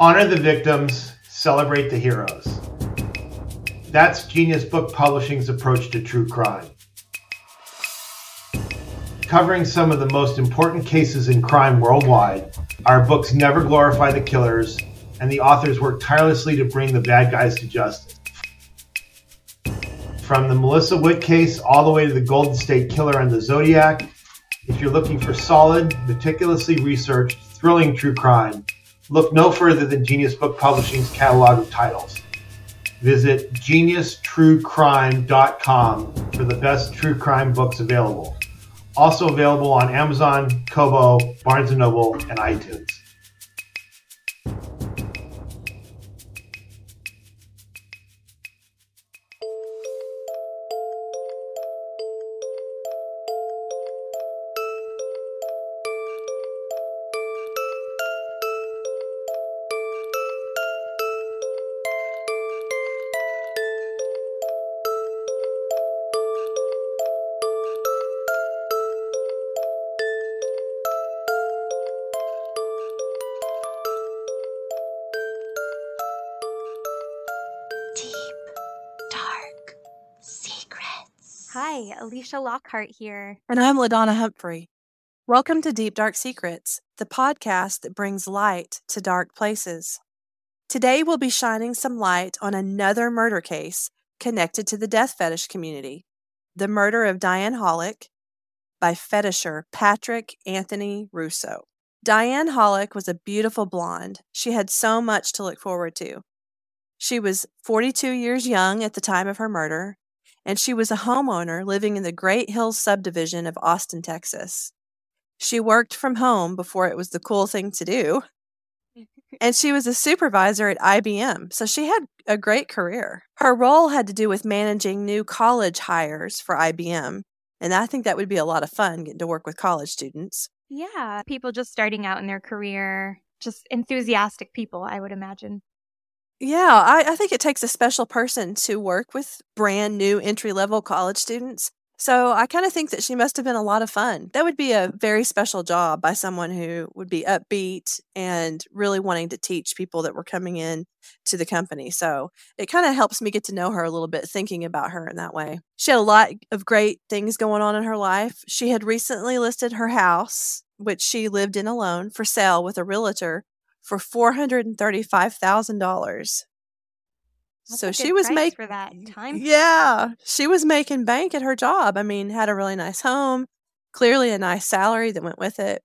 Honor the victims, celebrate the heroes. That's Genius Book Publishing's approach to true crime. Covering some of the most important cases in crime worldwide, our books never glorify the killers, and the authors work tirelessly to bring the bad guys to justice. From the Melissa Witt case all the way to the Golden State Killer and the Zodiac, if you're looking for solid, meticulously researched, thrilling true crime, look no further than Genius Book Publishing's catalog of titles. Visit geniustruecrime.com for the best true crime books available. Also available on Amazon, Kobo, Barnes & Noble, and iTunes. Hi, Lockhart here. And I'm LaDonna Humphrey. Welcome to Deep Dark Secrets, the podcast that brings light to dark places. Today, we'll be shining some light on another murder case connected to the death fetish community the murder of Diane Holik by fetisher Patrick Anthony Russo. Diane Holik was a beautiful blonde. She had so much to look forward to. She was 42 years young at the time of her murder, and she was a homeowner living in the Great Hills subdivision of Austin, Texas. She worked from home before it was the cool thing to do, and she was a supervisor at IBM, so she had a great career. Her role had to do with managing new college hires for IBM, and I think that would be a lot of fun getting to work with college students. Yeah, people just starting out in their career, just enthusiastic people, I would imagine. Yeah, I, I think it takes a special person to work with brand new entry level college students. So I kind of think that she must have been a lot of fun. That would be a very special job by someone who would be upbeat and really wanting to teach people that were coming in to the company. So it kind of helps me get to know her a little bit thinking about her in that way. She had a lot of great things going on in her life. She had recently listed her house, which she lived in alone, for sale with a realtor for four hundred and thirty-five thousand dollars. So a she was making for that time. Yeah, she was making bank at her job. I mean, had a really nice home, clearly a nice salary that went with it,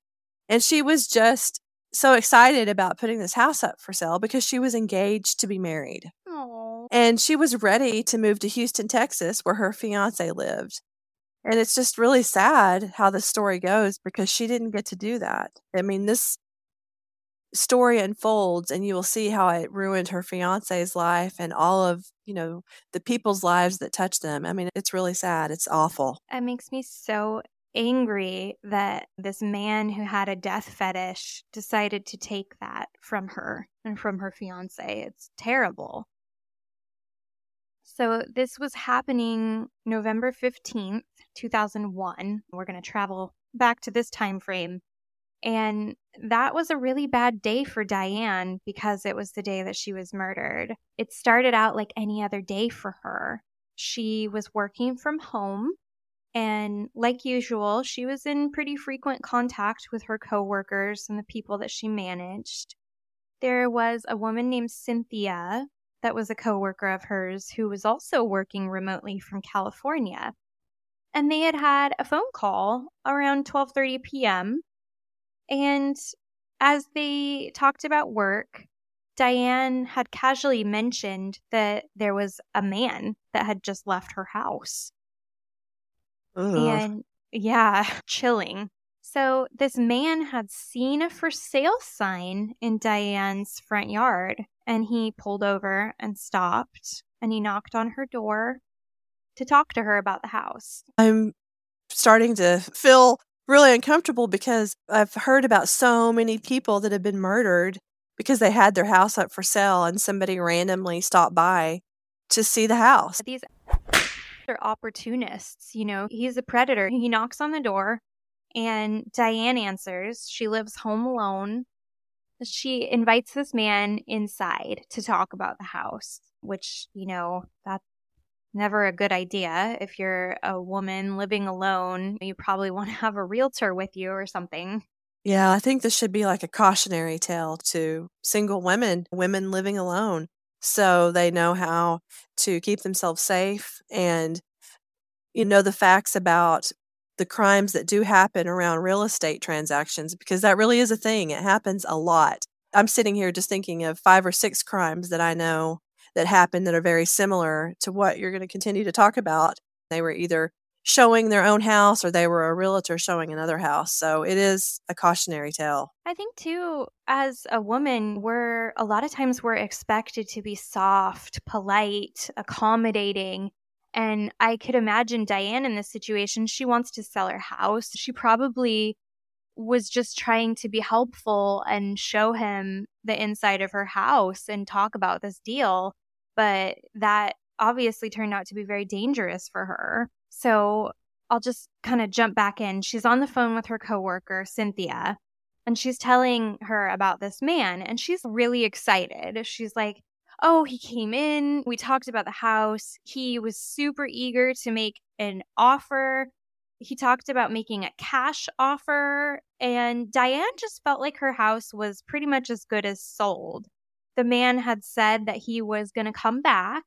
and she was just so excited about putting this house up for sale because she was engaged to be married. Oh, And she was ready to move to Houston, Texas, where her fiance lived. And it's just really sad how the story goes because she didn't get to do that. I mean, this story unfolds and you will see how it ruined her fiance's life and all of, you know, the people's lives that touched them. I mean, it's really sad. It's awful. it makes me so angry that this man who had a death fetish decided to take that from her and from her fiance. It's terrible. So this was happening November 15th, 2001. We're going to travel back to this time frame. And that was a really bad day for Diane because it was the day that she was murdered. It started out like any other day for her. She was working from home and like usual, she was in pretty frequent contact with her coworkers and the people that she managed. There was a woman named Cynthia that was a coworker of hers who was also working remotely from California. And they had had a phone call around 12:30 p.m. And as they talked about work, Diane had casually mentioned that there was a man that had just left her house. Ugh. And yeah, chilling. So this man had seen a for sale sign in Diane's front yard and he pulled over and stopped and he knocked on her door to talk to her about the house. I'm starting to feel really uncomfortable because I've heard about so many people that have been murdered because they had their house up for sale and somebody randomly stopped by to see the house. These are opportunists, you know, he's a predator. He knocks on the door and Diane answers. She lives home alone She invites this man inside to talk about the house, which, you know, that's never a good idea. If you're a woman living alone, you probably want to have a realtor with you or something. Yeah, I think this should be like a cautionary tale to single women, women living alone, so they know how to keep themselves safe and you know the facts about the crimes that do happen around real estate transactions because that really is a thing. It happens a lot. I'm sitting here just thinking of five or six crimes that I know that happen that are very similar to what you're going to continue to talk about. They were either showing their own house or they were a realtor showing another house. So it is a cautionary tale. I think too as a woman we're a lot of times we're expected to be soft, polite, accommodating and I could imagine Diane in this situation. She wants to sell her house. She probably was just trying to be helpful and show him the inside of her house and talk about this deal. But that obviously turned out to be very dangerous for her. So I'll just kind of jump back in. She's on the phone with her coworker, Cynthia, and she's telling her about this man, and she's really excited. She's like, oh, he came in, we talked about the house. He was super eager to make an offer. He talked about making a cash offer, and Diane just felt like her house was pretty much as good as sold. The man had said that he was going to come back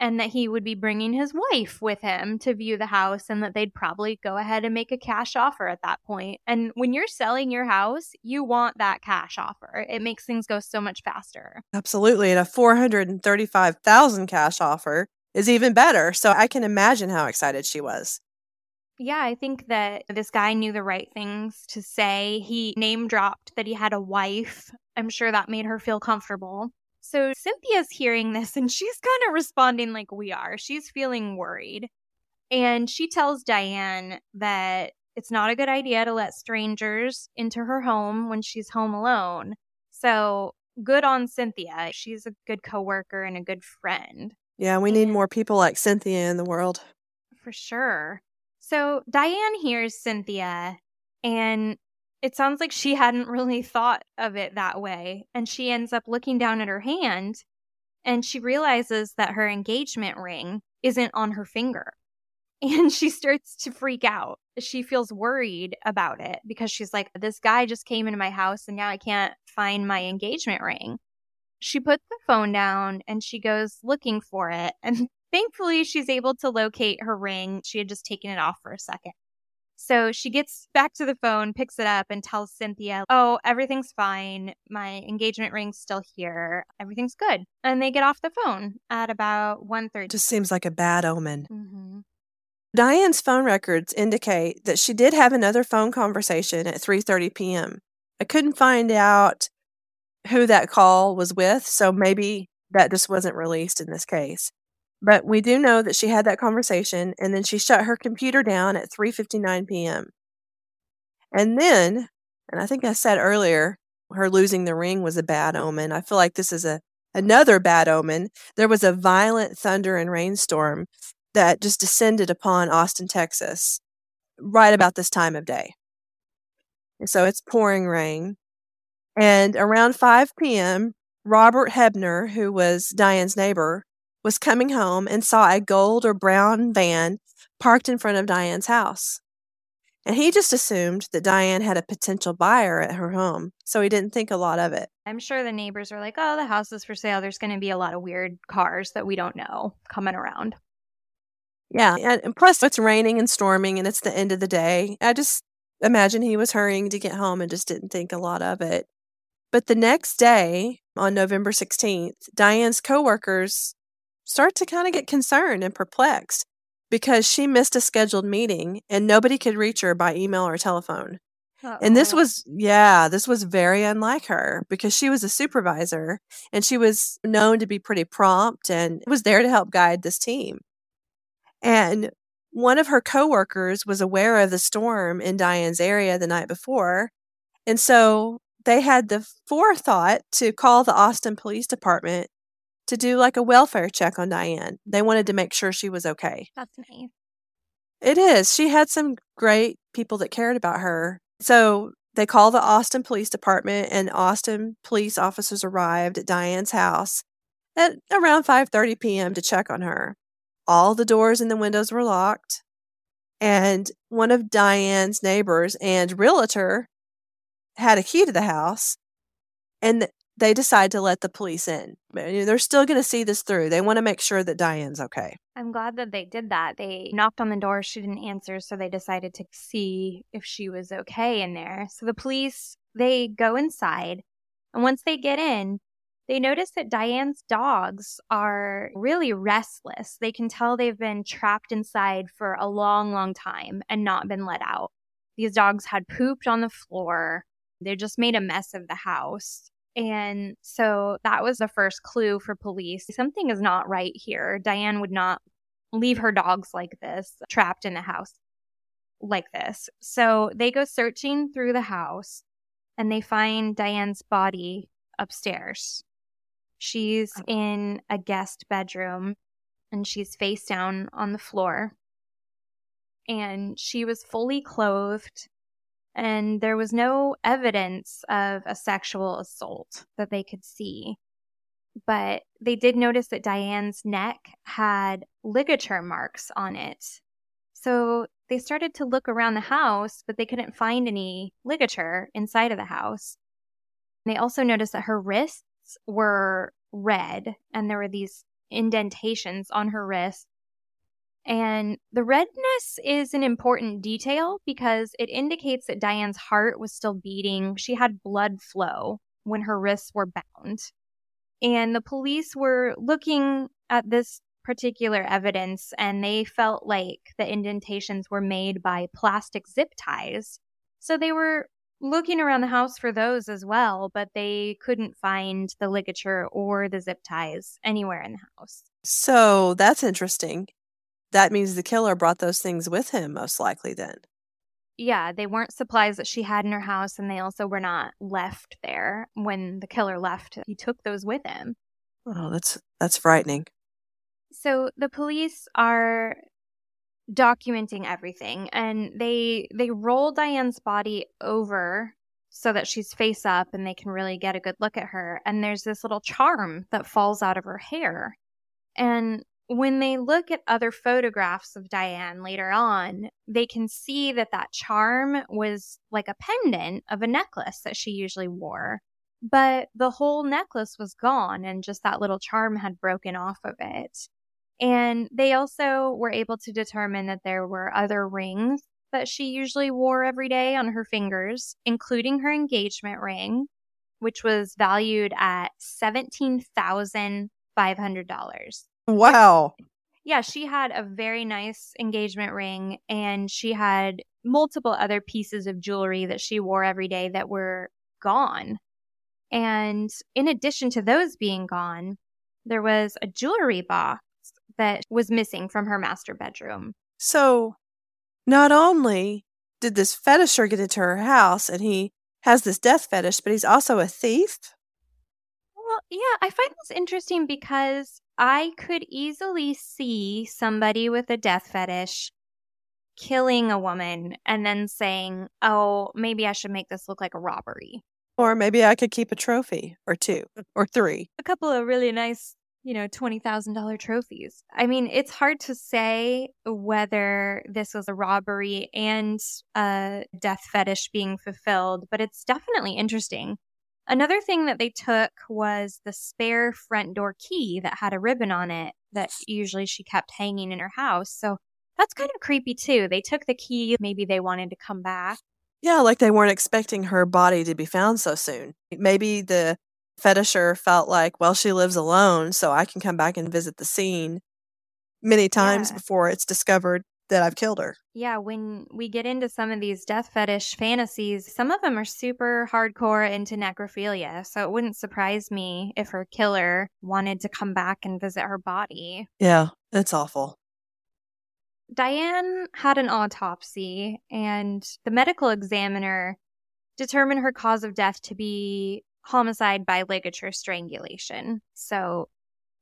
and that he would be bringing his wife with him to view the house and that they'd probably go ahead and make a cash offer at that point. And when you're selling your house, you want that cash offer. It makes things go so much faster. Absolutely. And a 435,000 cash offer is even better. So I can imagine how excited she was. Yeah, I think that this guy knew the right things to say. He name dropped that he had a wife. I'm sure that made her feel comfortable. So Cynthia's hearing this and she's kind of responding like we are. She's feeling worried. And she tells Diane that it's not a good idea to let strangers into her home when she's home alone. So good on Cynthia. She's a good coworker and a good friend. Yeah, we need more people like Cynthia in the world. For sure. So Diane hears Cynthia and it sounds like she hadn't really thought of it that way. And she ends up looking down at her hand and she realizes that her engagement ring isn't on her finger. And she starts to freak out. She feels worried about it because she's like, this guy just came into my house and now I can't find my engagement ring. She puts the phone down and she goes looking for it. And thankfully, she's able to locate her ring. She had just taken it off for a second. So she gets back to the phone, picks it up, and tells Cynthia, Oh, everything's fine. My engagement ring's still here. Everything's good. And they get off the phone at about 1.30. Just seems like a bad omen. Mm-hmm. Diane's phone records indicate that she did have another phone conversation at 3:30 p.m. I couldn't find out who that call was with, so maybe that just wasn't released in this case. But we do know that she had that conversation and then she shut her computer down at 3:59 p.m. And then, and I think I said earlier, her losing the ring was a bad omen. I feel like this is a another bad omen. There was a violent thunder and rainstorm that just descended upon Austin, Texas, right about this time of day. And so it's pouring rain. And around 5 p.m., Robert Hebner, who was Diane's neighbor, was coming home and saw a gold or brown van parked in front of Diane's house. And he just assumed that Diane had a potential buyer at her home, so he didn't think a lot of it. I'm sure the neighbors are like, oh, the house is for sale. There's going to be a lot of weird cars that we don't know coming around. Yeah, and plus it's raining and storming and it's the end of the day. I just imagine he was hurrying to get home and just didn't think a lot of it. But the next day, on November 16th, Diane's coworkers start to kind of get concerned and perplexed because she missed a scheduled meeting and nobody could reach her by email or telephone. Uh-oh. And this was, yeah, this was very unlike her because she was a supervisor and she was known to be pretty prompt and was there to help guide this team. And one of her coworkers was aware of the storm in Diane's area the night before. And so they had the forethought to call the Austin Police Department to do like a welfare check on Diane. They wanted to make sure she was okay. That's nice. It is. She had some great people that cared about her. So They call the Austin Police Department and Austin police officers arrived at Diane's house at around 5:30 p.m. to check on her. All the doors and the windows were locked, and one of Diane's neighbors and realtor had a key to the house, and they decide to let the police in. They're still going to see this through. They want to make sure that Diane's okay. I'm glad that they did that. They knocked on the door, she didn't answer, so they decided to see if she was okay in there. So the police, they go inside, and once they get in, they notice that Diane's dogs are really restless. They can tell they've been trapped inside for a long, long time and not been let out. These dogs had pooped on the floor. They just made a mess of the house. And so that was the first clue for police. Something is not right here. Diane would not leave her dogs like this, trapped in the house like this. So they go searching through the house and they find Diane's body upstairs. She's oh. in a guest bedroom and she's face down on the floor. And she was fully clothed and there was no evidence of a sexual assault that they could see. But they did notice that Diane's neck had ligature marks on it. So they started to look around the house, but they couldn't find any ligature inside of the house. They also noticed that her wrists were red and there were these indentations on her wrists and the redness is an important detail because it indicates that Diane's heart was still beating. She had blood flow when her wrists were bound. And the police were looking at this particular evidence and they felt like the indentations were made by plastic zip ties. So they were looking around the house for those as well, but they couldn't find the ligature or the zip ties anywhere in the house. So that's interesting that means the killer brought those things with him, most likely, then. Yeah, they weren't supplies that she had in her house, and they also were not left there when the killer left. He took those with him. Oh, that's that's frightening. So the police are documenting everything, and they they roll Diane's body over so that she's face up and they can really get a good look at her. And there's this little charm that falls out of her hair. And when they look at other photographs of Diane later on, they can see that that charm was like a pendant of a necklace that she usually wore. But the whole necklace was gone and just that little charm had broken off of it. And they also were able to determine that there were other rings that she usually wore every day on her fingers, including her engagement ring, which was valued at $17,500. Wow. Yeah, she had a very nice engagement ring and she had multiple other pieces of jewelry that she wore every day that were gone. And in addition to those being gone, there was a jewelry box that was missing from her master bedroom. So, not only did this fetisher get into her house and he has this death fetish, but he's also a thief? Well, yeah, I find this interesting because I could easily see somebody with a death fetish killing a woman and then saying, oh, maybe I should make this look like a robbery. Or maybe I could keep a trophy or two or three. A couple of really nice, you know, $20,000 trophies. I mean, it's hard to say whether this was a robbery and a death fetish being fulfilled, but it's definitely interesting. Another thing that they took was the spare front door key that had a ribbon on it that usually she kept hanging in her house. So that's kind of creepy too. They took the key, maybe they wanted to come back. Yeah, like they weren't expecting her body to be found so soon. Maybe the fetisher felt like, well, she lives alone, so I can come back and visit the scene many times yeah. before it's discovered that I've killed her. Yeah, when we get into some of these death fetish fantasies, some of them are super hardcore into necrophilia. So it wouldn't surprise me if her killer wanted to come back and visit her body. Yeah, it's awful. Diane had an autopsy, and the medical examiner determined her cause of death to be homicide by ligature strangulation. So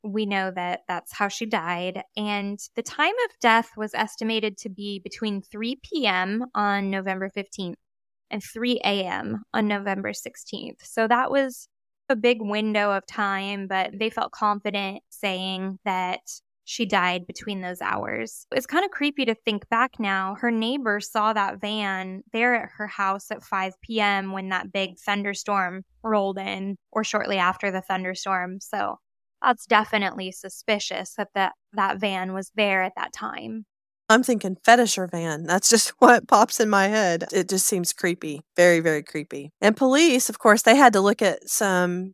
we know that that's how she died. And the time of death was estimated to be between 3 p.m. on November 15th and 3 a.m. on November 16th. So that was a big window of time, but they felt confident saying that she died between those hours. It's kind of creepy to think back now. Her neighbor saw that van there at her house at 5 p.m. when that big thunderstorm rolled in, or shortly after the thunderstorm. So that's definitely suspicious that that, that van was there at that time. I'm thinking fetisher van. That's just what pops in my head. It just seems creepy. Very, very creepy. And police, of course, they had to look at some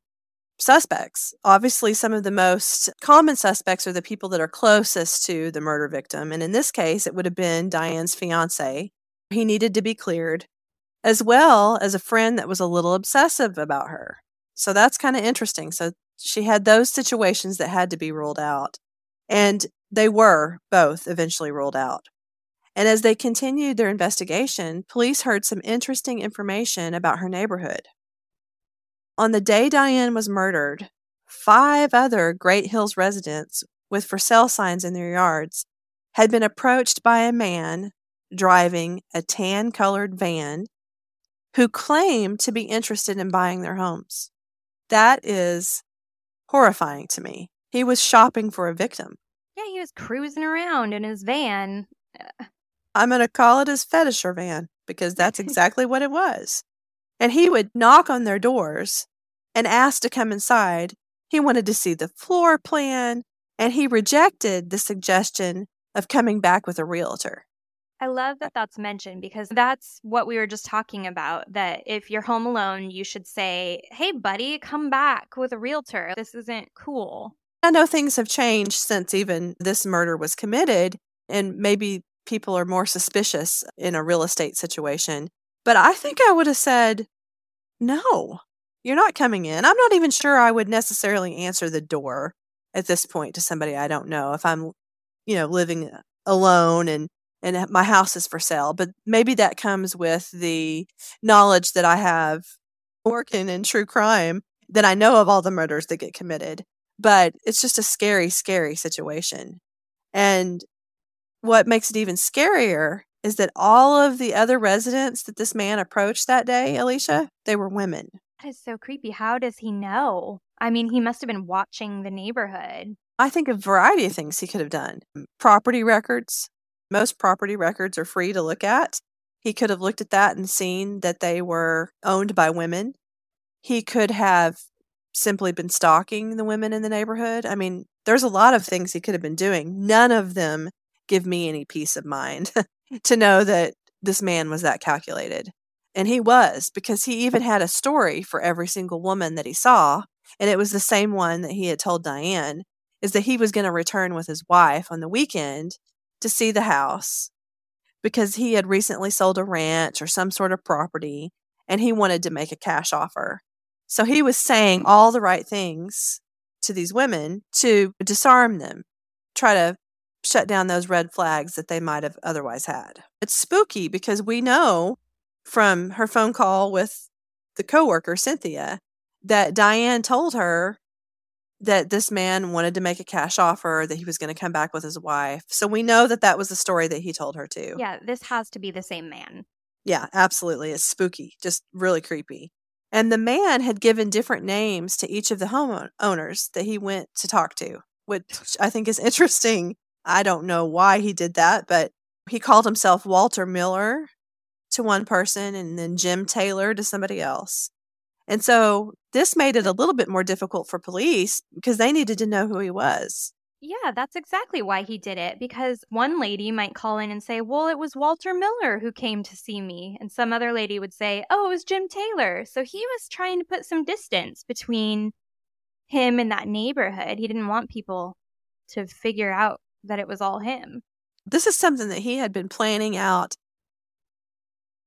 suspects. Obviously, some of the most common suspects are the people that are closest to the murder victim. And in this case, it would have been Diane's fiance. He needed to be cleared, as well as a friend that was a little obsessive about her. So that's kind of interesting. So she had those situations that had to be ruled out. And they were both eventually ruled out. And as they continued their investigation, police heard some interesting information about her neighborhood. On the day Diane was murdered, five other Great Hills residents with for sale signs in their yards had been approached by a man driving a tan colored van who claimed to be interested in buying their homes. That is horrifying to me. He was shopping for a victim. Yeah, he was cruising around in his van. I'm going to call it his fetisher van because that's exactly what it was. And he would knock on their doors and ask to come inside. He wanted to see the floor plan, and he rejected the suggestion of coming back with a realtor. I love that that's mentioned because that's what we were just talking about. That if you're home alone, you should say, Hey, buddy, come back with a realtor. This isn't cool. I know things have changed since even this murder was committed, and maybe people are more suspicious in a real estate situation. But I think I would have said, no, you're not coming in. I'm not even sure I would necessarily answer the door at this point to somebody I don't know if I'm, you know, living alone and and uh, my house is for sale. But maybe that comes with the knowledge that I have working in true crime that I know of all the murders that get committed. But it's just a scary, scary situation. And what makes it even scarier is that all of the other residents that this man approached that day, Alecia, they were women. That is so creepy. How does he know? I mean, he must have been watching the neighborhood. I think a variety of things he could have done. Property records. Most property records are free to look at. He could have looked at that and seen that they were owned by women. He could have simply been stalking the women in the neighborhood. I mean, there's a lot of things he could have been doing. None of them give me any peace of mind to know that this man was that calculated. And he was, because he even had a story for every single woman that he saw. And it was the same one that he had told Diane is that he was going to return with his wife on the weekend to see the house because he had recently sold a ranch or some sort of property and he wanted to make a cash offer. So he was saying all the right things to these women to disarm them, try to shut down those red flags that they might have otherwise had. It's spooky because we know from her phone call with the coworker Cynthia that Diane told her that this man wanted to make a cash offer that he was going to come back with his wife. So we know that that was the story that he told her too. Yeah, this has to be the same man. Yeah, absolutely. It's spooky, just really creepy. And the man had given different names to each of the homeowners that he went to talk to, which I think is interesting. I don't know why he did that, but he called himself Walter Miller to one person and then Jim Taylor to somebody else. And so this made it a little bit more difficult for police because they needed to know who he was. Yeah, that's exactly why he did it. Because one lady might call in and say, Well, it was Walter Miller who came to see me. And some other lady would say, Oh, it was Jim Taylor. So he was trying to put some distance between him and that neighborhood. He didn't want people to figure out that it was all him. This is something that he had been planning out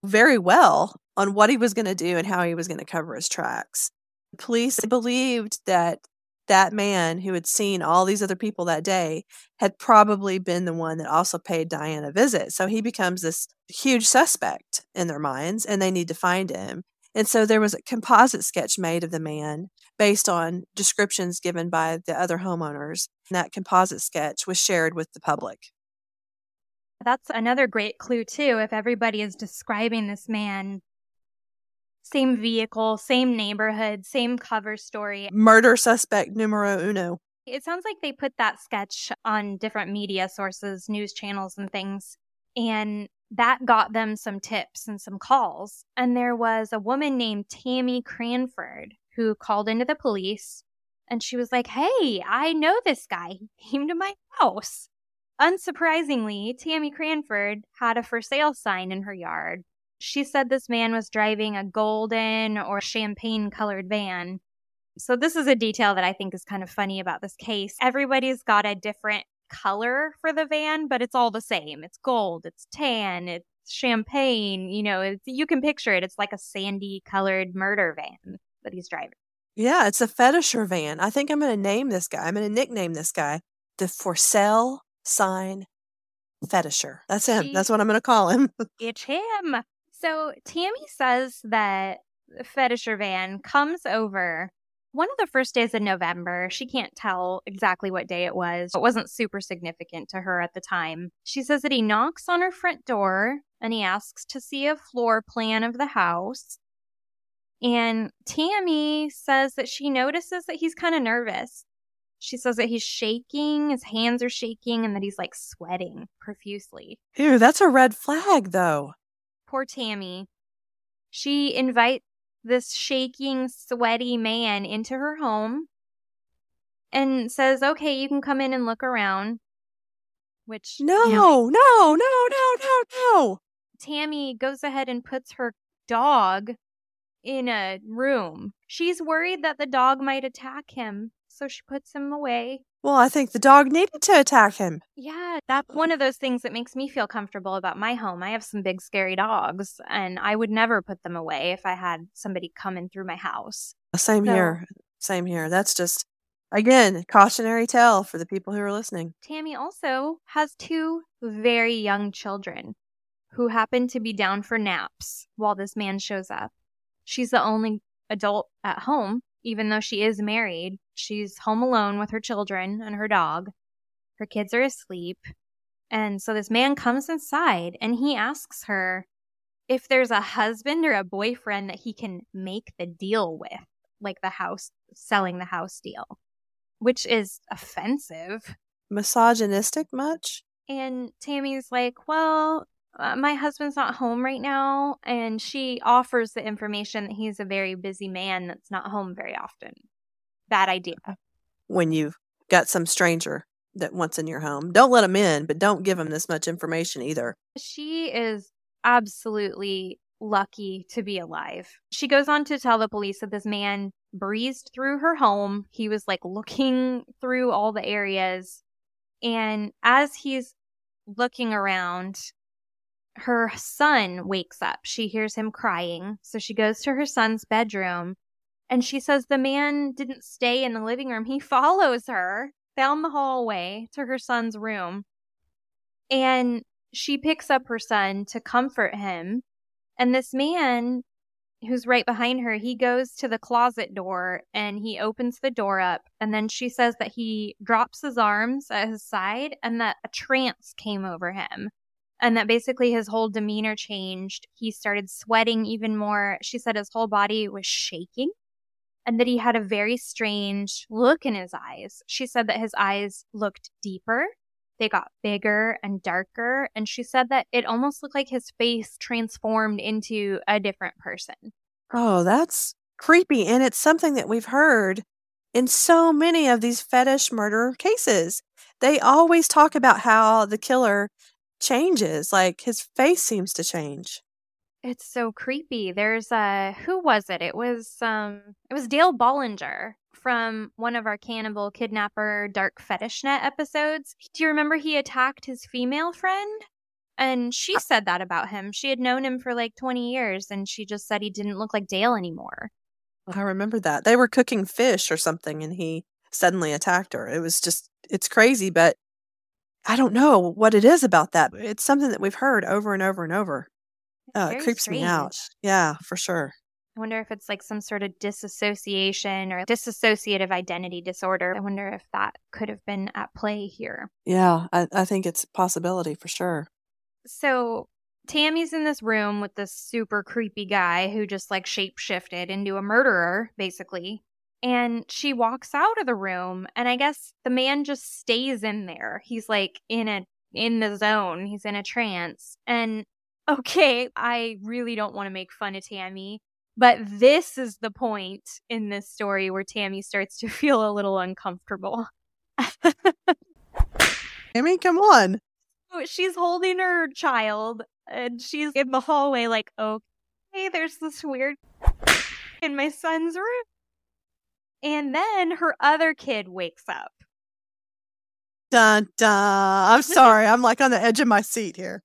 very well on what he was going to do and how he was going to cover his tracks. The Police believed that that man who had seen all these other people that day had probably been the one that also paid Diane a visit. So he becomes this huge suspect in their minds and they need to find him. And so there was a composite sketch made of the man based on descriptions given by the other homeowners. And that composite sketch was shared with the public. That's another great clue, too. If everybody is describing this man Same vehicle, same neighborhood, same cover story. Murder suspect numero uno. It sounds like they put that sketch on different media sources, news channels, and things. And that got them some tips and some calls. And there was a woman named Tammy Cranford who called into the police and she was like, Hey, I know this guy. He came to my house. Unsurprisingly, Tammy Cranford had a for sale sign in her yard. She said this man was driving a golden or champagne colored van. So, this is a detail that I think is kind of funny about this case. Everybody's got a different color for the van, but it's all the same. It's gold, it's tan, it's champagne. You know, it's, you can picture it. It's like a sandy colored murder van that he's driving. Yeah, it's a fetisher van. I think I'm going to name this guy. I'm going to nickname this guy the for sale sign fetisher. That's him. That's what I'm going to call him. It's him. So Tammy says that Fetisher Van comes over one of the first days in November. She can't tell exactly what day it was. It wasn't super significant to her at the time. She says that he knocks on her front door and he asks to see a floor plan of the house. And Tammy says that she notices that he's kind of nervous. She says that he's shaking, his hands are shaking, and that he's like sweating profusely Ew, that's a red flag, though. Poor Tammy. She invites this shaking, sweaty man into her home and says, Okay, you can come in and look around. Which, you No, know, no, no, no, no, no. Tammy goes ahead and puts her dog in a room. She's worried that the dog might attack him, so she puts him away. Well, I think the dog needed to attack him. Yeah, that's one of those things that makes me feel comfortable about my home. I have some big scary dogs, and I would never put them away if I had somebody coming through my house. Same So- here. Same here. That's just, again, cautionary tale for the people who are listening. Tammy also has two very young children who happen to be down for naps while this man shows up. She's the only adult at home, even though she is married. She's home alone with her children and her dog. Her kids are asleep. And so this man comes inside and he asks her if there's a husband or a boyfriend that he can make the deal with, like the house, selling the house deal, which is offensive. Misogynistic much? And Tammy's like, Well, uh, my husband's not home right now. And she offers the information that he's a very busy man that's not home very often. Bad idea. When you've got some stranger that wants in your home. Don't let him in, but don't give him this much information either. She is absolutely lucky to be alive. She goes on to tell the police that this man breezed through her home. He was like looking through all the areas. And as he's looking around, her son wakes up. She hears him crying. So she goes to her son's bedroom and she says the man didn't stay in the living room. He follows her down the hallway to her son's room. And she picks up her son to comfort him. And this man who's right behind her, he goes to the closet door and he opens the door up. And then she says that he drops his arms at his side and that a trance came over him. And that basically his whole demeanor changed. He started sweating even more. She said his whole body was shaking and that he had a very strange look in his eyes. She said that his eyes looked deeper they got bigger and darker. And she said that it almost looked like his face transformed into a different person. Oh, that's creepy. And it's something that we've heard in so many of these fetish murder cases. They always talk about how the killer changes, like his face seems to change. It's so creepy. There's a who was it? It was um it was Dale Bolinger from one of our cannibal kidnapper dark fetish net episodes. Do you remember he attacked his female friend? And she said that about him. She had known him for like 20 years and she just said he didn't look like Dale anymore. I remember that. They were cooking fish or something and he suddenly attacked her. It was just, it's crazy, but I don't know what it is about that. It's something that we've heard over and over and over. Uh, it creeps me out. Yeah, for sure. I wonder if it's like some sort of disassociation or dissociative identity disorder. I wonder if that could have been at play here. Yeah, I, I think it's a possibility for sure. So Tammy's in this room with this super creepy guy who just like shapeshifted into a murderer, basically. And she walks out of the room, and I guess the man just stays in there. He's like in a in the zone. He's in a trance. And okay, I really don't want to make fun of Tammy, but this is the point in this story where Tammy starts to feel a little uncomfortable. Tammy, come on. Oh, she's holding her child and she's in the hallway, like, okay, there's this weird in my son's room. And then her other kid wakes up. Dun dun. I'm sorry. I'm like on the edge of my seat here.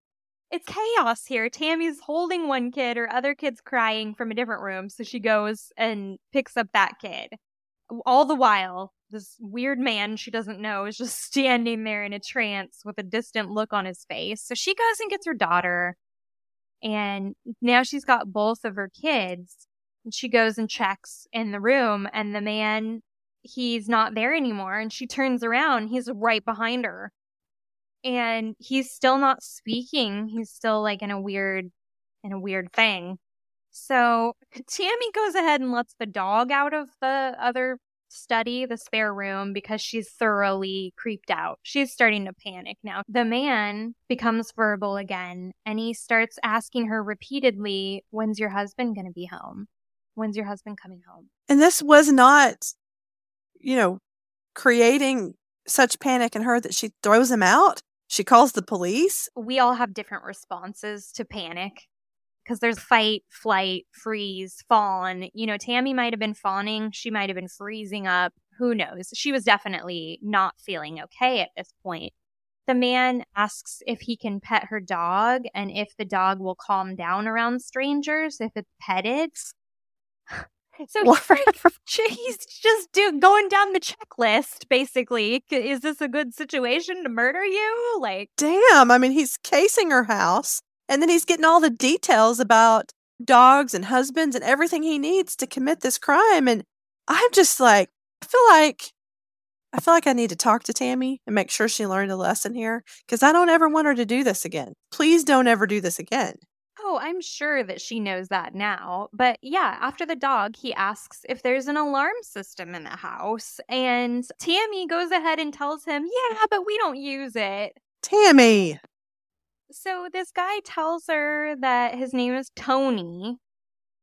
It's chaos here. Tammy's holding one kid, her other kid's crying from a different room. So she goes and picks up that kid. All the while, this weird man she doesn't know is just standing there in a trance with a distant look on his face. So she goes and gets her daughter. And now she's got both of her kids. And she goes and checks in the room, and the man, he's not there anymore. And she turns around, he's right behind her. And he's still not speaking. He's still like in a weird, in a weird thing. So Tammy goes ahead and lets the dog out of the other study, the spare room, because she's thoroughly creeped out. She's starting to panic now. The man becomes verbal again and he starts asking her repeatedly, When's your husband going to be home? When's your husband coming home? And this was not, you know, creating such panic in her that she throws him out. She calls the police. We all have different responses to panic because there's fight, flight, freeze, fawn. You know, Tammy might have been fawning. She might have been freezing up. Who knows? She was definitely not feeling okay at this point. The man asks if he can pet her dog and if the dog will calm down around strangers if it's petted. So he's just do, going down the checklist, basically. Is this a good situation to murder you? Like, damn. I mean, he's casing her house. And then he's getting all the details about dogs and husbands and everything he needs to commit this crime. And I'm just like, I feel like I feel like I need to talk to Tammy and make sure she learned a lesson here because I don't ever want her to do this again. Please don't ever do this again. Oh, I'm sure that she knows that now. But yeah, after the dog, he asks if there's an alarm system in the house. And Tammy goes ahead and tells him, Yeah, but we don't use it. Tammy! So this guy tells her that his name is Tony.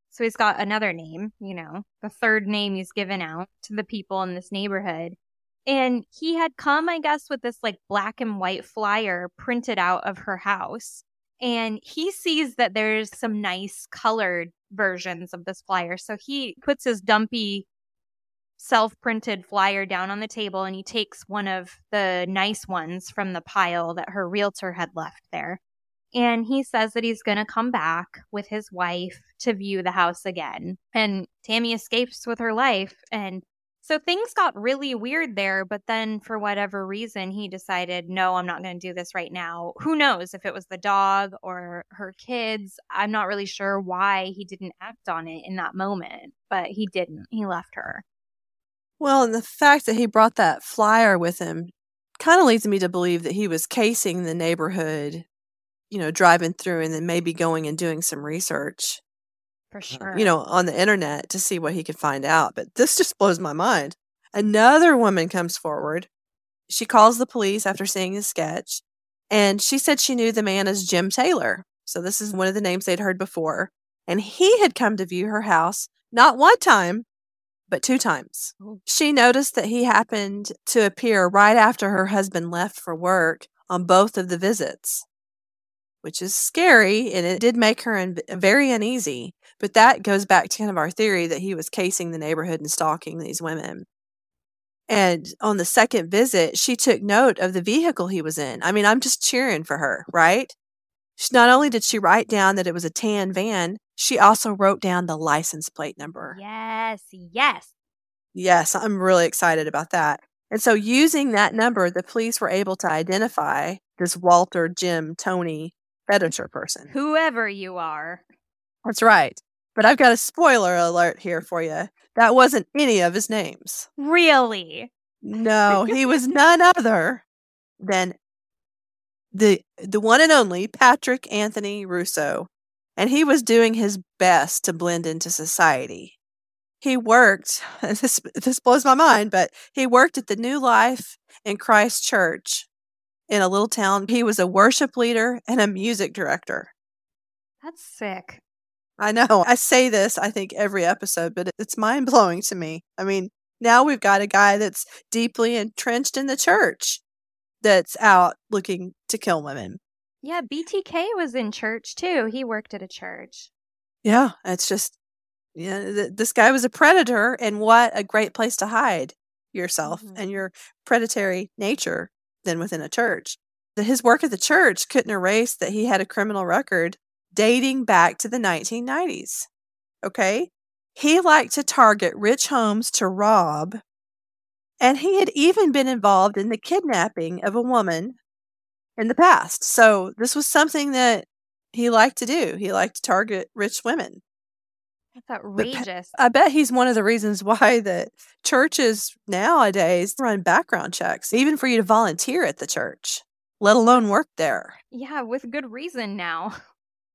So he's got another name, you know, the third name he's given out to the people in this neighborhood. And he had come, I guess, with this like black and white flyer printed out of her house. And he sees that there's some nice colored versions of this flyer. So he puts his dumpy self printed flyer down on the table and he takes one of the nice ones from the pile that her realtor had left there. And he says that he's going to come back with his wife to view the house again. And Tammy escapes with her life. And so things got really weird there. But then, for whatever reason, he decided, no, I'm not going to do this right now. Who knows if it was the dog or her kids? I'm not really sure why he didn't act on it in that moment, but he didn't. He left her. Well, and the fact that he brought that flyer with him kind of leads me to believe that he was casing the neighborhood, you know, driving through and then maybe going and doing some research. For uh, sure. You know, on the internet to see what he could find out. But this just blows my mind. Another woman comes forward. She calls the police after seeing the sketch, and she said she knew the man as Jim Taylor. So this is one of the names they'd heard before. And he had come to view her house not one time, but two times. She noticed that he happened to appear right after her husband left for work on both of the visits, which is scary and it did make her un- very uneasy. But that goes back to kind of our theory that he was casing the neighborhood and stalking these women. And on the second visit, she took note of the vehicle he was in. I mean, I'm just cheering for her, right? She, not only did she write down that it was a tan van, she also wrote down the license plate number. Yes, yes. Yes, I'm really excited about that. And so, using that number, the police were able to identify this Walter, Jim, Tony fetisher person. Whoever you are. That's right. But I've got a spoiler alert here for you. That wasn't any of his names. Really? No, he was none other than the the one and only Patrick Anthony Russo, and he was doing his best to blend into society. He worked, this, this blows my mind, but he worked at the New Life in Christ Church in a little town. He was a worship leader and a music director. That's sick. I know. I say this, I think, every episode, but it's mind blowing to me. I mean, now we've got a guy that's deeply entrenched in the church that's out looking to kill women. Yeah, BTK was in church too. He worked at a church. Yeah, it's just, yeah, th- this guy was a predator, and what a great place to hide yourself Mhm. and your predatory nature than within a church. That His work at the church couldn't erase that he had a criminal record dating back to the 1990s. Okay? He liked to target rich homes to rob, and he had even been involved in the kidnapping of a woman in the past. So this was something that he liked to do. He liked to target rich women. That's outrageous. I bet he's one of the reasons why that churches nowadays run background checks, even for you to volunteer at the church, let alone work there. yeah, with good reason now.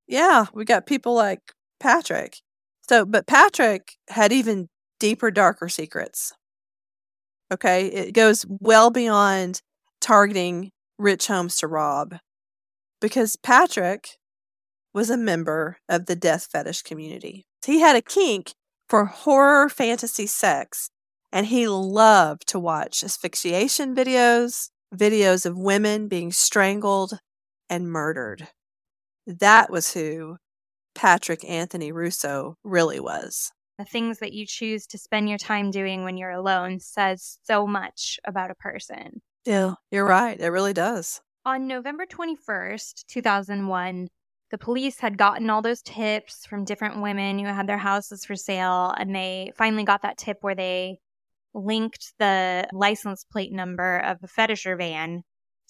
Yeah, we got people like Patrick. So, but Patrick had even deeper, darker secrets. Okay, it goes well beyond targeting rich homes to rob because Patrick was a member of the death fetish community. He had a kink for horror fantasy sex and he loved to watch asphyxiation videos, videos of women being strangled and murdered. That was who Patrick Anthony Russo really was. The things that you choose to spend your time doing when you're alone says so much about a person. Yeah, you're right. It really does. On November 21st, 2001, the police had gotten all those tips from different women who had their houses for sale, and they finally got that tip where they linked the license plate number of the fetisher van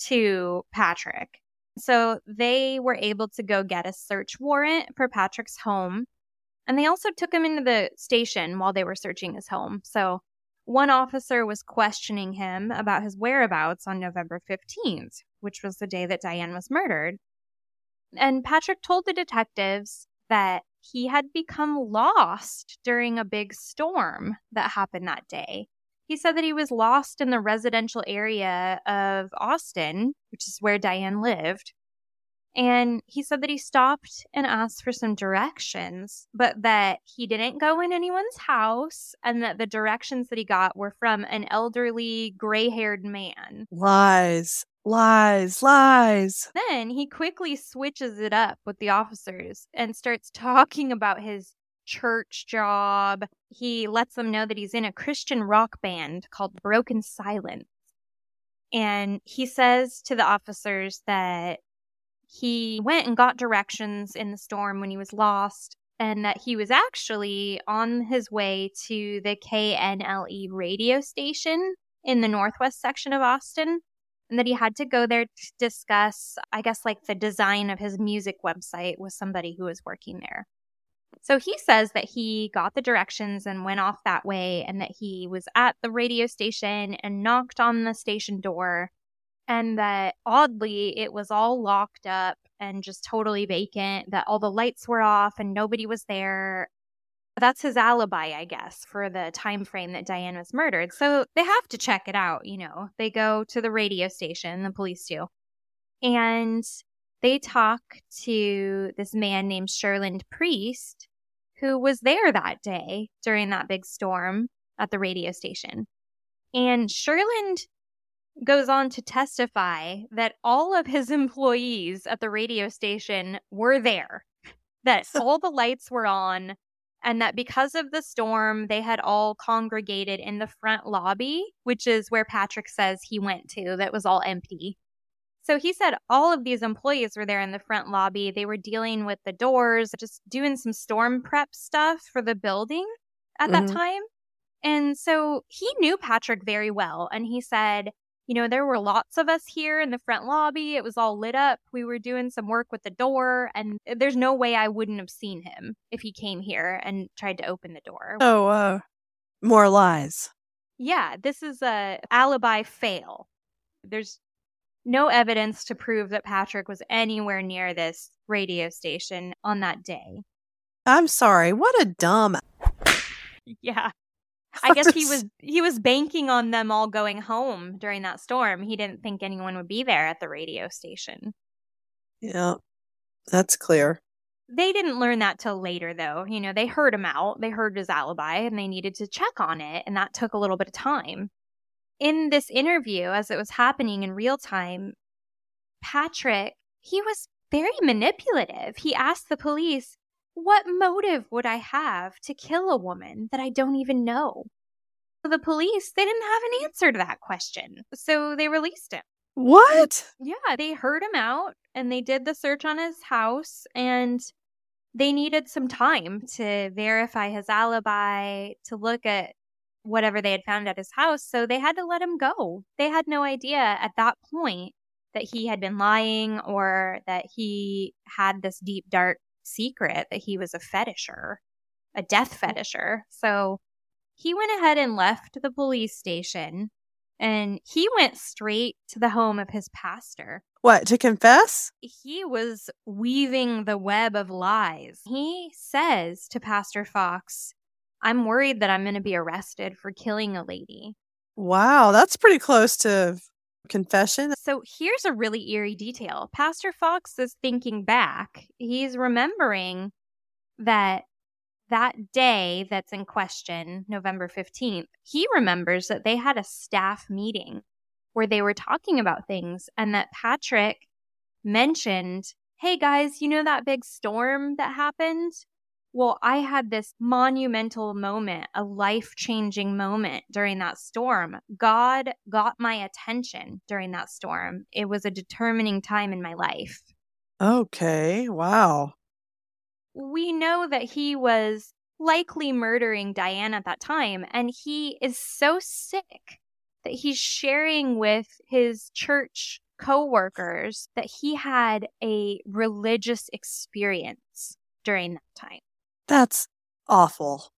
to Patrick. So they were able to go get a search warrant for Patrick's home. And they also took him into the station while they were searching his home. So one officer was questioning him about his whereabouts on November 15th, which was the day that Diane was murdered. And Patrick told the detectives that he had become lost during a big storm that happened that day. He said that he was lost in the residential area of Austin, which is where Diane lived. And he said that he stopped and asked for some directions, but that he didn't go in anyone's house and that the directions that he got were from an elderly, gray haired man. Lies, lies, lies. Then he quickly switches it up with the officers and starts talking about his church job. He lets them know that he's in a Christian rock band called Broken Silence. And he says to the officers that he went and got directions in the storm when he was lost and that he was actually on his way to the KNLE radio station in the northwest section of Austin and that he had to go there to discuss, I guess, like the design of his music website with somebody who was working there. So he says that he got the directions and went off that way, and that he was at the radio station and knocked on the station door, and that oddly it was all locked up and just totally vacant, that all the lights were off and nobody was there. That's his alibi, I guess, for the time frame that Diane was murdered. So they have to check it out, you know. They go to the radio station, the police do. And they talk to this man named Sherland Priest, who was there that day during that big storm at the radio station. And Sherland goes on to testify that all of his employees at the radio station were there, that all the lights were on, and that because of the storm, they had all congregated in the front lobby, which is where Patrick says he went to, that was all empty. So he said all of these employees were there in the front lobby. They were dealing with the doors, just doing some storm prep stuff for the building at that Mhm. time. And so he knew Patrick very well. And he said, you know, there were lots of us here in the front lobby. It was all lit up. We were doing some work with the door. And there's no way I wouldn't have seen him if he came here and tried to open the door. Oh, uh, more lies. Yeah, this is a alibi fail. There's no evidence to prove that Patrick was anywhere near this radio station on that day. I'm sorry. What a dumb. Yeah. I guess he was he was banking on them all going home during that storm. He didn't think anyone would be there at the radio station. Yeah, that's clear. They didn't learn that till later though. You know, they heard him out. They heard his alibi and they needed to check on it and that took a little bit of time. In this interview as it was happening in real time, Patrick, he was very manipulative. He asked the police, what motive would I have to kill a woman that I don't even know? The police, they didn't have an answer to that question. So they released him. What? Yeah, they heard him out and they did the search on his house and they needed some time to verify his alibi, to look at whatever they had found at his house. So they had to let him go. They had no idea at that point that he had been lying or that he had this deep, dark secret that he was a fetisher, a death mm. fetisher. So he went ahead and left the police station and he went straight to the home of his pastor. What, to confess? He was weaving the web of lies. He says to Pastor Fox, I'm worried that I'm going to be arrested for killing a lady. Wow, that's pretty close to confession. So here's a really eerie detail. Pastor Fox is thinking back. He's remembering that that day that's in question, November 15th, he remembers that they had a staff meeting where they were talking about things and that Patrick mentioned, Hey guys, you know that big storm that happened? Well, I had this monumental moment, a life changing moment during that storm. God got my attention during that storm. It was a determining time in my life. Okay, wow. We know that he was likely murdering Diane at that time, and he is so sick that he's sharing with his church co-workers that he had a religious experience during that time. That's awful.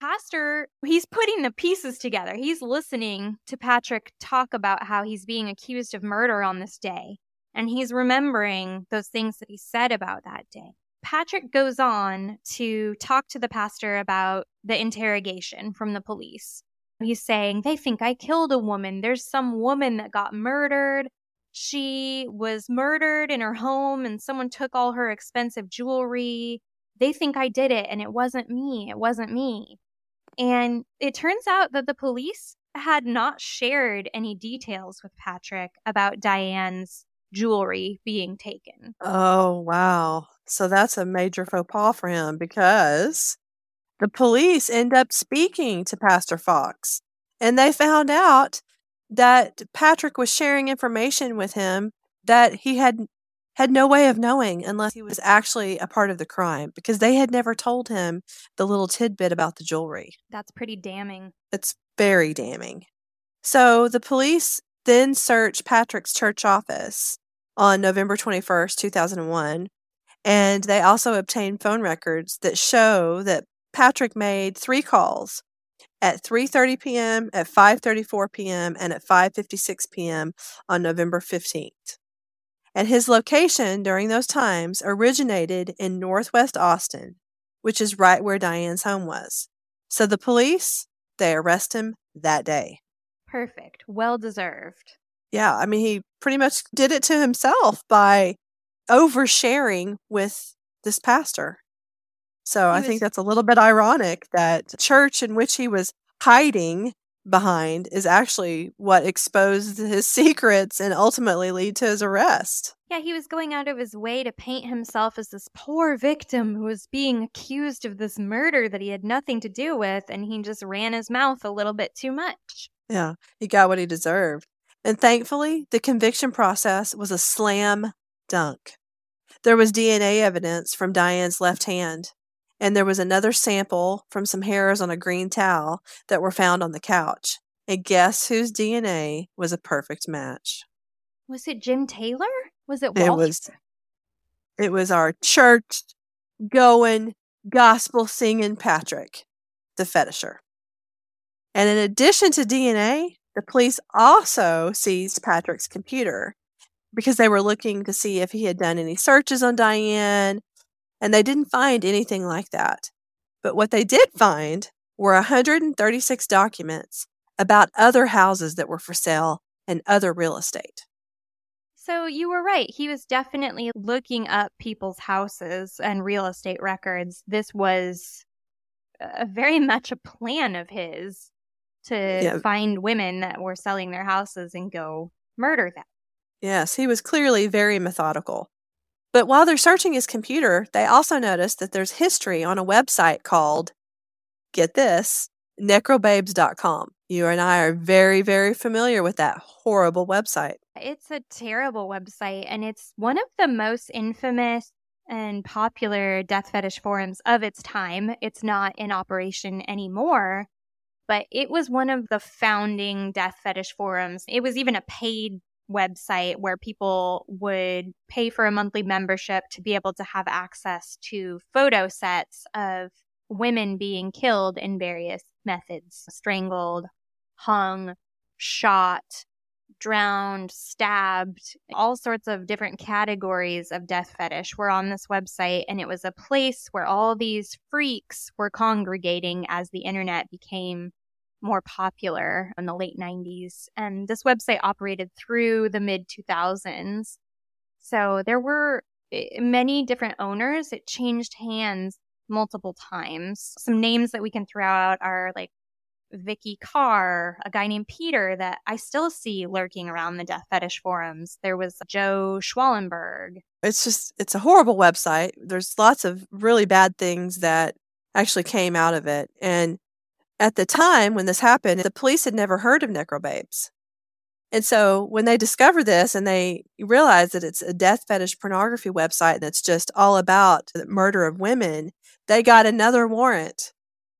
Pastor, he's putting the pieces together. He's listening to Patrick talk about how he's being accused of murder on this day, and he's remembering those things that he said about that day. Patrick goes on to talk to the pastor about the interrogation from the police. He's saying, They think I killed a woman. There's some woman that got murdered. She was murdered in her home, and someone took all her expensive jewelry they think I did it and it wasn't me. It wasn't me. And it turns out that the police had not shared any details with Patrick about Diane's jewelry being taken. Oh, wow. So that's a major faux pas for him because the police end up speaking to Pastor Fox and they found out that Patrick was sharing information with him that he had had no way of knowing unless he was actually a part of the crime because they had never told him the little tidbit about the jewelry. That's pretty damning. It's very damning. So the police then searched Patrick's church office on November 21st, 2001, and they also obtained phone records that show that Patrick made three calls at 3:30 p.m., at 5:34 p.m., and at 5:56 p.m. on November 15th and his location during those times originated in northwest Austin, which is right where Diane's home was. So the police, they arrest him that day. Perfect. Well deserved. Yeah, I mean, he pretty much did it to himself by oversharing with this pastor. So he I was, think that's a little bit ironic that church in which he was hiding behind is actually what exposed his secrets and ultimately lead to his arrest. Yeah, he was going out of his way to paint himself as this poor victim who was being accused of this murder that he had nothing to do with, and he just ran his mouth a little bit too much. Yeah, he got what he deserved. And thankfully, the conviction process was a slam dunk. There was DNA evidence from Diane's left hand, and there was another sample from some hairs on a green towel that were found on the couch. And guess whose DNA was a perfect match? Was it Jim Taylor? Was it Walter? It was it was our church going gospel singing Patrick, the fetisher. And in addition to DNA, the police also seized Patrick's computer because they were looking to see if he had done any searches on Diane, and they didn't find anything like that. But what they did find were 136 documents about other houses that were for sale and other real estate. So you were right. He was definitely looking up people's houses and real estate records. This was a very much a plan of his to yeah. find women that were selling their houses and go murder them. Yes, he was clearly very methodical. But while they're searching his computer, they also notice that there's history on a website called, get this, necrobabes.com. You and I are very, very familiar with that horrible website. It's a terrible website, and it's one of the most infamous and popular death fetish forums of its time. It's not in operation anymore, but it was one of the founding death fetish forums. It was even a paid website where people would pay for a monthly membership to be able to have access to photo sets of women being killed in various methods strangled, hung, shot, drowned, stabbed, all sorts of different categories of death fetish were on this website. And it was a place where all these freaks were congregating as the internet became more popular in the late 90s. And this website operated through the mid 2000s. So there were eh, many different owners. It changed hands multiple times. Some names that we can throw out are like Vicky Carr, a guy named Peter that I still see lurking around the death fetish forums. There was Joe Schwallenberg. It's just, it's a horrible website. There's lots of really bad things that actually came out of it. And at the time when this happened, the police had never heard of Necrobabes. And so when they discover this and they realize that it's a death fetish pornography website and it's just all about the murder of women, they got another warrant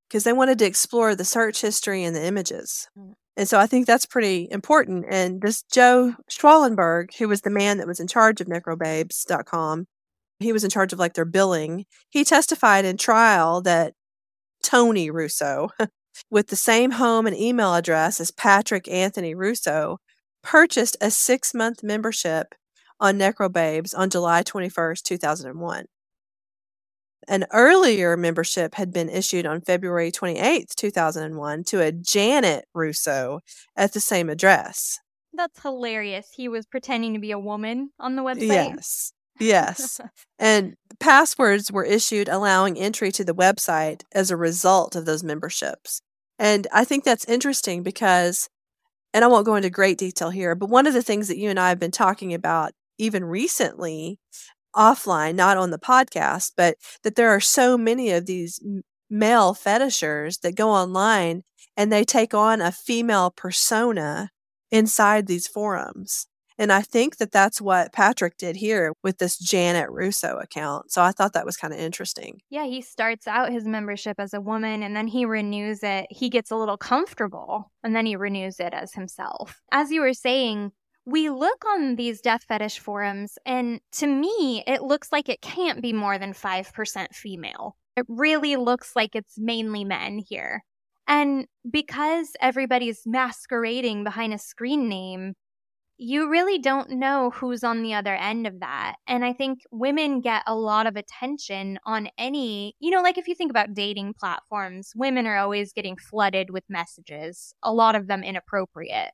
because they wanted to explore the search history and the images. Mm. And so I think that's pretty important. And this Joe Schwallenberg, who was the man that was in charge of necrobabes.com, he was in charge of like their billing. He testified in trial that Tony Russo, with the same home and email address as Patrick Anthony Russo, purchased a six month membership on Necrobabes on July 21st, 2001. An earlier membership had been issued on February 28, 2001, to a Janet Russo at the same address. That's hilarious. He was pretending to be a woman on the website. Yes. Yes. and passwords were issued allowing entry to the website as a result of those memberships. And I think that's interesting because, and I won't go into great detail here, but one of the things that you and I have been talking about even recently offline, not on the podcast, but that there are so many of these male fetishers that go online and they take on a female persona inside these forums. And I think that that's what Patrick did here with this Janet Russo account. So I thought that was kind of interesting. Yeah, he starts out his membership as a woman and then he renews it. He gets a little comfortable and then he renews it as himself. As you were saying, we look on these death fetish forums, and to me, it looks like it can't be more than 5% female. It really looks like it's mainly men here. And because everybody's masquerading behind a screen name, you really don't know who's on the other end of that. And I think women get a lot of attention on any, you know, like if you think about dating platforms, women are always getting flooded with messages, a lot of them inappropriate.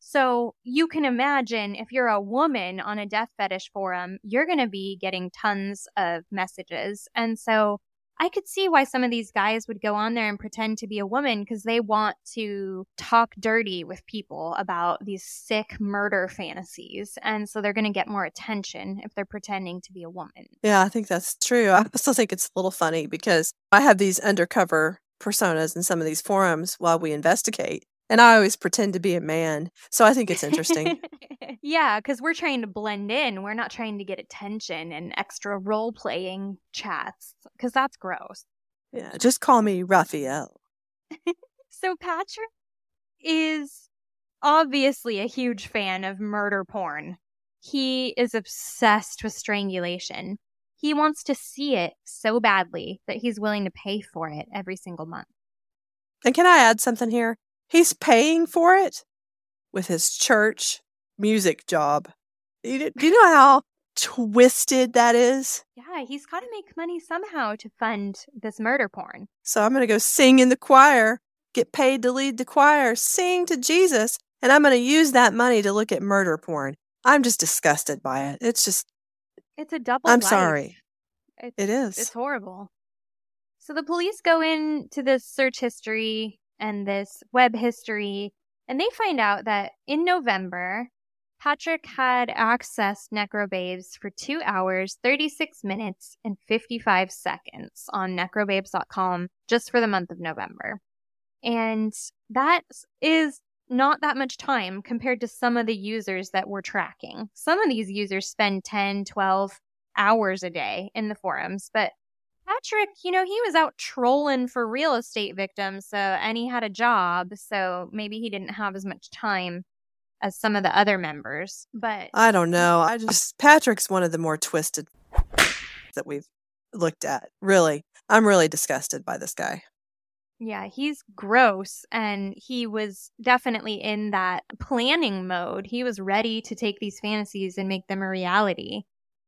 So you can imagine if you're a woman on a death fetish forum, you're going to be getting tons of messages. And so I could see why some of these guys would go on there and pretend to be a woman because they want to talk dirty with people about these sick murder fantasies. And so they're going to get more attention if they're pretending to be a woman. Yeah, I think that's true. I still think it's a little funny because I have these undercover personas in some of these forums while we investigate. And I always pretend to be a man. So I think it's interesting. yeah, because we're trying to blend in. We're not trying to get attention and extra role playing chats, because that's gross. Yeah, just call me Raphael. so Patrick is obviously a huge fan of murder porn. He is obsessed with strangulation. He wants to see it so badly that he's willing to pay for it every single month. And can I add something here? He's paying for it. with his church music job. You Do you know how twisted that is? Yeah, he's got to make money somehow to fund this murder porn. So I'm going to go sing in the choir, get paid to lead the choir, sing to Jesus, and I'm going to use that money to look at murder porn. I'm just disgusted by it. It's just, It's a double. I'm life. sorry. It's, It is. It's horrible. So the police go into this search history and this web history, and they find out that in November, Patrick had accessed Necrobabes for two hours, 36 minutes, and 55 seconds on necrobabes.com just for the month of November. And that is not that much time compared to some of the users that we're tracking. Some of these users spend 10, 12 hours a day in the forums, but Patrick, you know, he was out trolling for real estate victims, so and he had a job, so maybe he didn't have as much time as some of the other members. But I don't know. I just, Patrick's one of the more twisted that we've looked at. Really. I'm really disgusted by this guy. yeah, he's gross and he was definitely in that planning mode. He was ready to take these fantasies and make them a reality.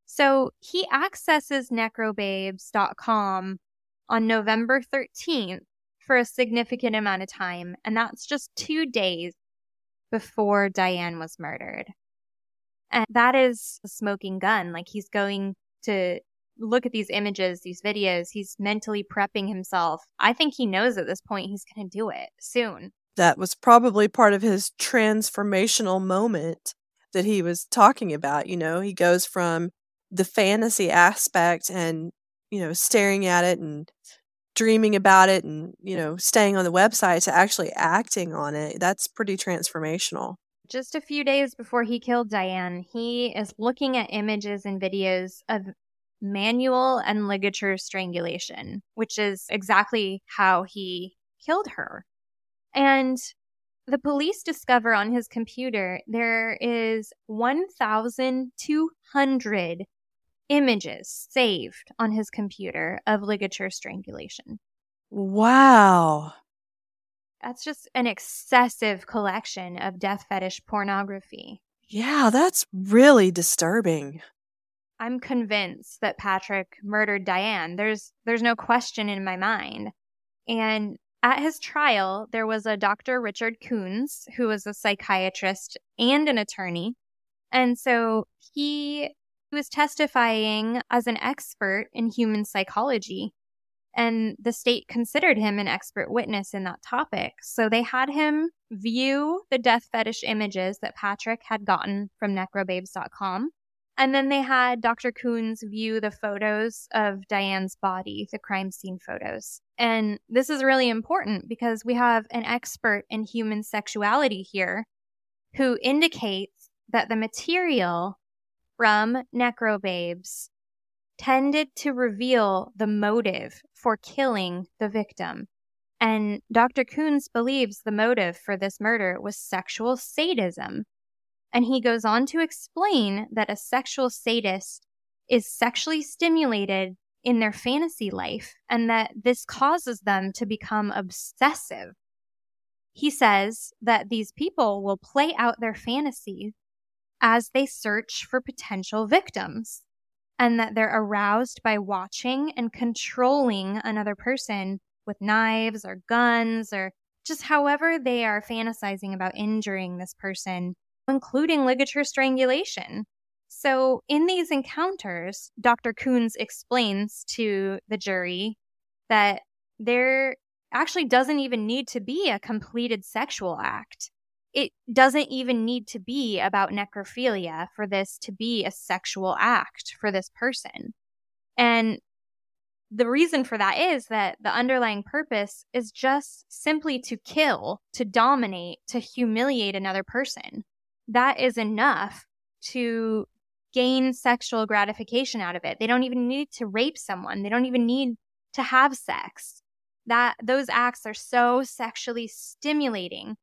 So he accesses necrobabes.com on November 13th for a significant amount of time, and that's just two days before Diane was murdered. And that is a smoking gun. Like he's going to look at these images, these videos, he's mentally prepping himself. I think he knows at this point he's going to do it soon. That was probably part of his transformational moment that he was talking about. You know, he goes from the fantasy aspect and, you know, staring at it and dreaming about it and, you know, staying on the website to actually acting on it. That's pretty transformational. Just a few days before he killed Diane, he is looking at images and videos of manual and ligature strangulation, which is exactly how he killed her. And the police discover on his computer there is 1,200 images saved on his computer of ligature strangulation. Wow. That's just an excessive collection of death fetish pornography. Yeah, that's really disturbing. I'm convinced that Patrick murdered Diane. There's there's no question in my mind. And at his trial, there was a Dr. Richard Coons, who was a psychiatrist and an attorney. And so he was testifying as an expert in human psychology. And the state considered him an expert witness in that topic. So they had him view the death fetish images that Patrick had gotten from necrobabes.com. And then they had Dr. Coons view the photos of Diane's body, the crime scene photos. And this is really important because we have an expert in human sexuality here who indicates that the material from Necrobabes tended to reveal the motive for killing the victim. And Dr. Coons believes the motive for this murder was sexual sadism. And he goes on to explain that a sexual sadist is sexually stimulated in their fantasy life and that this causes them to become obsessive. He says that these people will play out their fantasies as they search for potential victims and that they're aroused by watching and controlling another person with knives or guns or just however they are fantasizing about injuring this person, including ligature strangulation. So, in these encounters, Dr. Coons explains to the jury that there actually doesn't even need to be a completed sexual act. It doesn't even need to be about necrophilia for this to be a sexual act for this person. And the reason for that is that the underlying purpose is just simply to kill, to dominate, to humiliate another person. That is enough to gain sexual gratification out of it. They don't even need to rape someone. They don't even need to have sex. That those acts are so sexually stimulating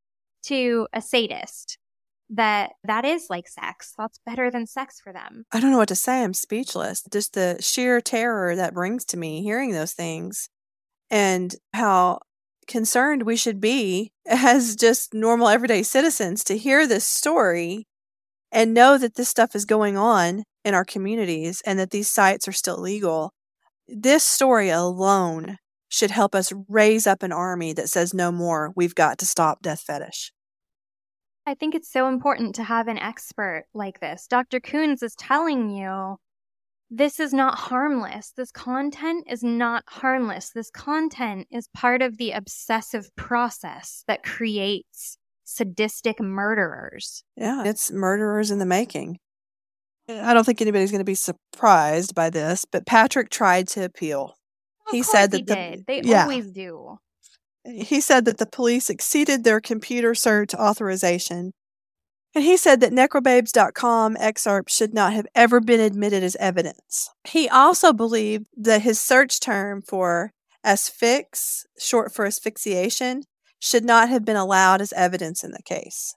to a sadist that that is like sex. That's better than sex for them. I don't know what to say. I'm speechless. Just the sheer terror that brings to me hearing those things and how concerned we should be as just normal everyday citizens to hear this story and know that this stuff is going on in our communities and that these sites are still legal. This story alone should help us raise up an army that says no more. We've got to stop death fetish. I think it's so important to have an expert like this. Dr. Coons is telling you this is not harmless. This content is not harmless. This content is part of the obsessive process that creates sadistic murderers. Yeah, it's murderers in the making. I don't think anybody's going to be surprised by this, but Patrick tried to appeal. He said he that the, did. They yeah. always do. he said that the police exceeded their computer search authorization. And he said that necrobabes.com excerpts should not have ever been admitted as evidence. He also believed that his search term for asphyx, short for asphyxiation, should not have been allowed as evidence in the case.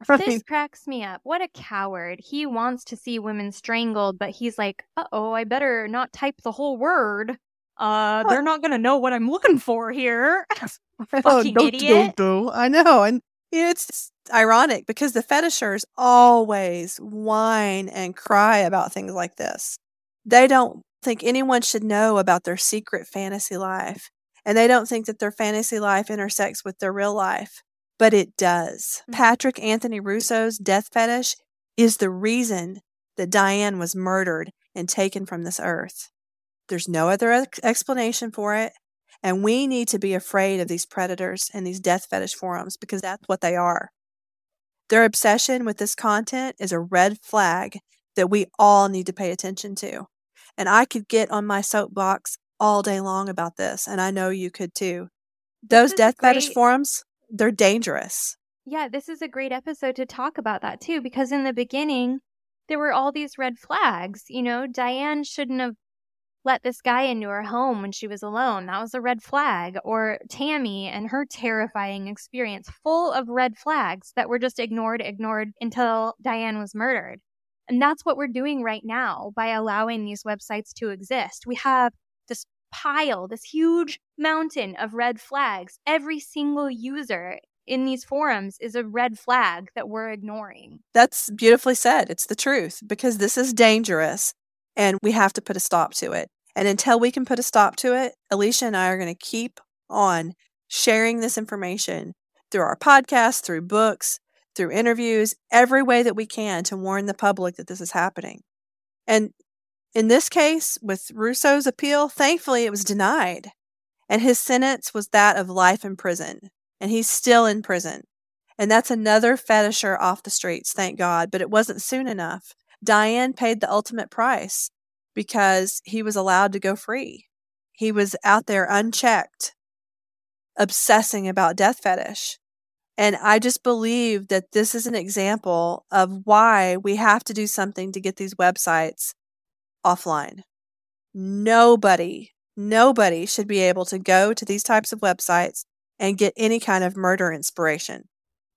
This cracks me up. What a coward. He wants to see women strangled, but he's like, uh oh, I better not type the whole word. Uh, they're not gonna know what I'm looking for here. Fucking don't- idiot. don't do. I know. And it's ironic because the fetishers always whine and cry about things like this. They don't think anyone should know about their secret fantasy life. And they don't think that their fantasy life intersects with their real life. But it does. Mhm. Patrick Anthony Russo's death fetish is the reason that Diane was murdered and taken from this earth. There's no other ex- explanation for it. And we need to be afraid of these predators and these death fetish forums because that's what they are. Their obsession with this content is a red flag that we all need to pay attention to. And I could get on my soapbox all day long about this, and I know you could too. Those death fetish forums, they're dangerous. Yeah, this is a great episode to talk about that too, because in the beginning, there were all these red flags. You know, Diane shouldn't have let this guy into her home when she was alone. That was a red flag. Or Tammy and her terrifying experience, full of red flags that were just ignored, ignored until Diane was murdered. And that's what we're doing right now by allowing these websites to exist. We have this pile, this huge mountain of red flags. Every single user in these forums is a red flag that we're ignoring. That's beautifully said. It's the truth because this is dangerous and we have to put a stop to it. And until we can put a stop to it, Alecia and I are going to keep on sharing this information through our podcast, through books, through interviews, every way that we can to warn the public that this is happening. And in this case, with Russo's appeal, thankfully it was denied. And his sentence was that of life in prison. And he's still in prison. And that's another fetisher off the streets, thank God. But it wasn't soon enough. Diane paid the ultimate price because he was allowed to go free. He was out there unchecked, obsessing about death fetish. And I just believe that this is an example of why we have to do something to get these websites offline. Nobody, nobody should be able to go to these types of websites and get any kind of murder inspiration.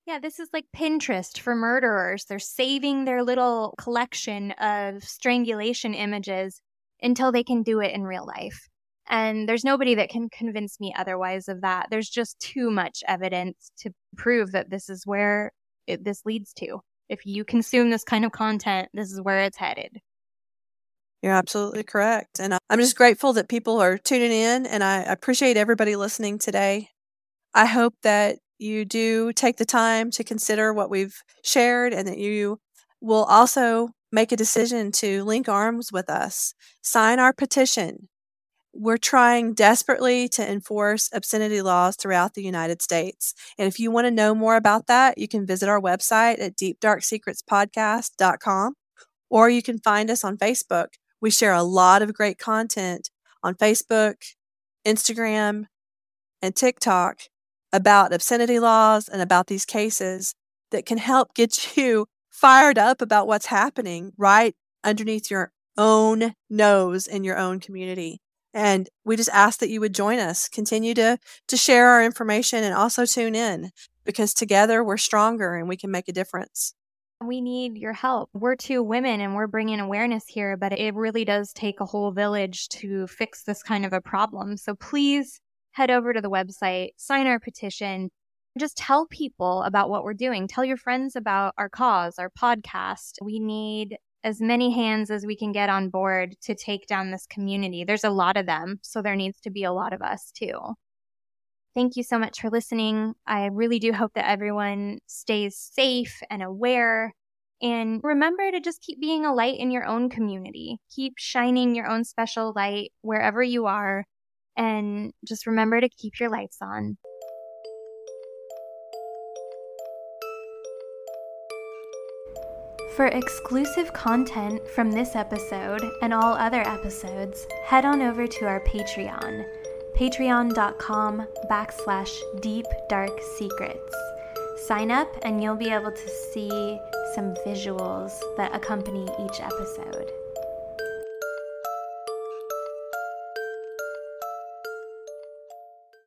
Yeah, this is like Pinterest for murderers. They're saving their little collection of strangulation images until they can do it in real life. And there's nobody that can convince me otherwise of that. There's just too much evidence to prove that this is where it, this leads to. If you consume this kind of content, this is where it's headed. You're absolutely correct. And I- I'm just grateful that people are tuning in, and I appreciate everybody listening today. I hope that you do take the time to consider what we've shared and that you will also make a decision to link arms with us, sign our petition. We're trying desperately to enforce obscenity laws throughout the United States. And if you want to know more about that, you can visit our website at deepdarksecretspodcast.com or you can find us on Facebook. We share a lot of great content on Facebook, Instagram, and TikTok about obscenity laws and about these cases that can help get you fired up about what's happening right underneath your own nose in your own community. And we just ask that you would join us, continue to to share our information and also tune in because together we're stronger and we can make a difference. We need your help. We're two women and we're bringing awareness here, but it really does take a whole village to fix this kind of a problem. So please head over to the website, sign our petition, just tell people about what we're doing. Tell your friends about our cause, our podcast. We need as many hands as we can get on board to take down this community. There's a lot of them, so there needs to be a lot of us too. Thank you so much for listening. I really do hope that everyone stays safe and aware. And remember to just keep being a light in your own community. Keep shining your own special light wherever you are. And just remember to keep your lights on. For exclusive content from this episode and all other episodes, head on over to our Patreon, patreon.com backslash deep dark secrets. Sign up and you'll be able to see some visuals that accompany each episode.